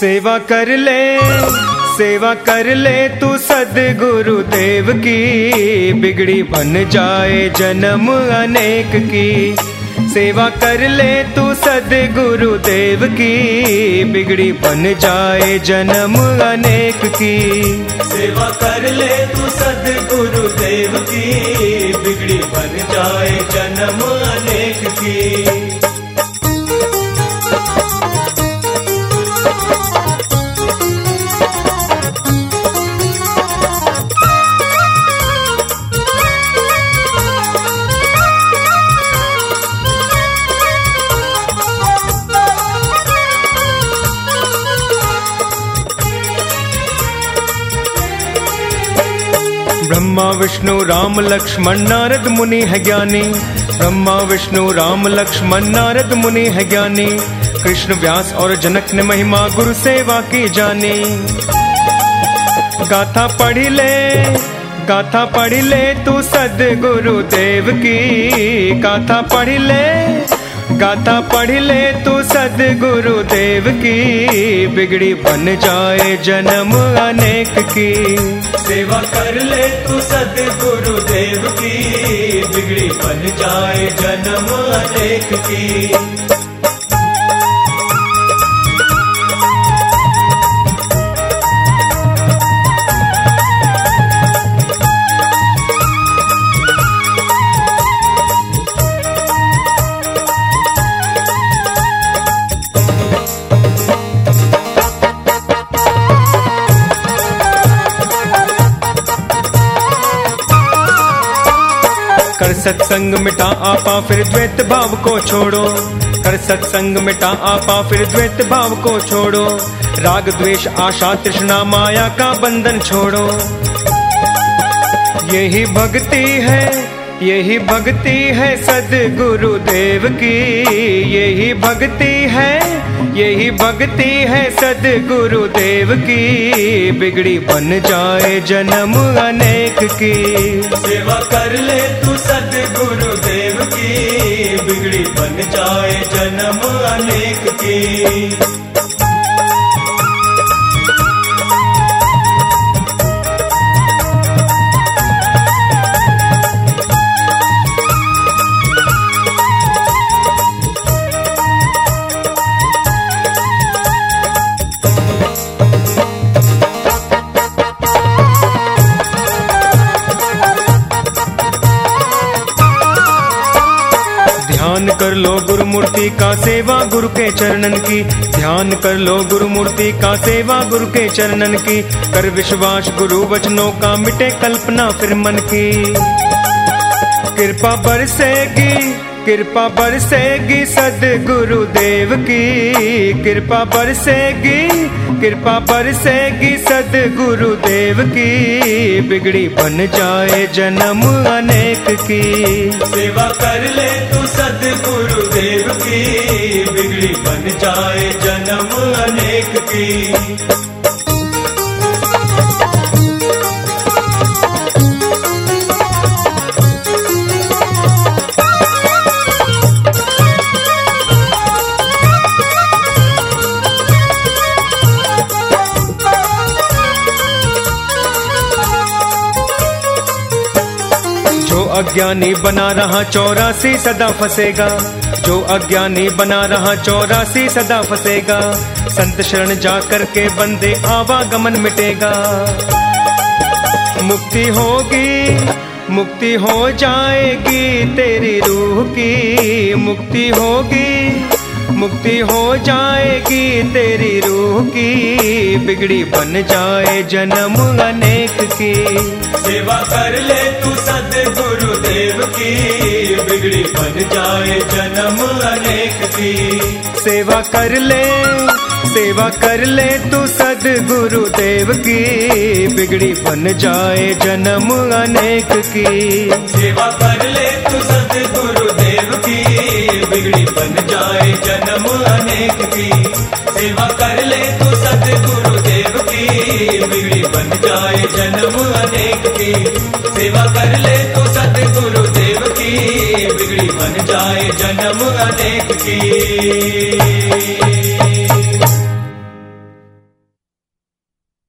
सेवा कर ले, सेवा कर ले तू सदगुरु देव की। बिगड़ी बन जाए जन्म अनेक की। सेवा कर ले तू सदगुरु देव की। बिगड़ी बन जाए जन्म अनेक की। सेवा कर ले तू सदगुरु देव की। बिगड़ी बन जाए जन्म अनेक की। ब्रह्मा, विष्णु, राम, लक्ष्मण, नारद मुनि है ज्ञानी। ब्रह्मा, विष्णु, राम, लक्ष्मण, नारद मुनि है ज्ञानी। कृष्ण व्यास और जनक ने महिमा, गुरु सेवा की जानी। गाथा पढ़ी ले, गाथा पढ़ी ले तू सदगुरु देव की। गाथा पढ़ी ले गाथा पढ़ ले तू सदगुरु देव की। बिगड़ी बन जाए जन्म अनेक की। सेवा कर ले तू सदगुरु देव की। बिगड़ी बन जाए जन्म अनेक की। सत्संग मिटा आपा, फिर द्वैत भाव को छोड़ो। कर सत्संग मिटा आपा, फिर द्वैत भाव को छोड़ो। राग, द्वेष, आशा, तृष्णा, माया का बंधन छोड़ो। यही भक्ति है। यही भक्ति है सदगुरु देव की, यही भक्ति है, यही भक्ति है सदगुरु देव की। बिगड़ी बन जाए जन्म अनेक की। सेवा कर ले तू सदगुरु देव की, बिगड़ी बन जाए जन्म अनेक की। का सेवा गुरु के चरणन की। ध्यान कर लो गुरु मूर्ति का सेवा गुरु के चरणन की। कर विश्वास गुरु वचनों का मिटे कल्पना फिर मन की। कृपा बरसेगी कृपा बरसेगी सदगुरु देव की। कृपा बरसेगी कृपा बरसेगी सदगुरु देव की बिगड़ी बन जाए जन्म अनेक की। सेवा कर ले तू सदगुरु देव की, बिगड़ी बन जाए जन्म अनेक की। अज्ञानी बना रहा चौरासी, सदा फंसेगा। जो अज्ञानी बना रहा चौरासी, सदा फंसेगा। संत शरण जा करके बंदे आवागमन मिटेगा। मुक्ति होगी, मुक्ति हो जाएगी तेरी रूह की। मुक्ति होगी, मुक्ति हो जाएगी तेरी रूह की। बिगड़ी बन जाए जन्म अनेक की। सेवा कर ले तू सदगुरु देव की बिगड़ी बन जाए जन्म अनेक की। सेवा कर ले सेवा कर ले तू सदगुरु देव की। बिगड़ी बन जाए जन्म अनेक की। सेवा कर ले तू सदगुरु देव की। बिगड़ी बन जाए जन्म अनेक की। सेवा कर ले तू सदगुरु देव की। बिगड़ी बन जाए जन्म अनेक की। सेवा कर ले जन्म अनेक की।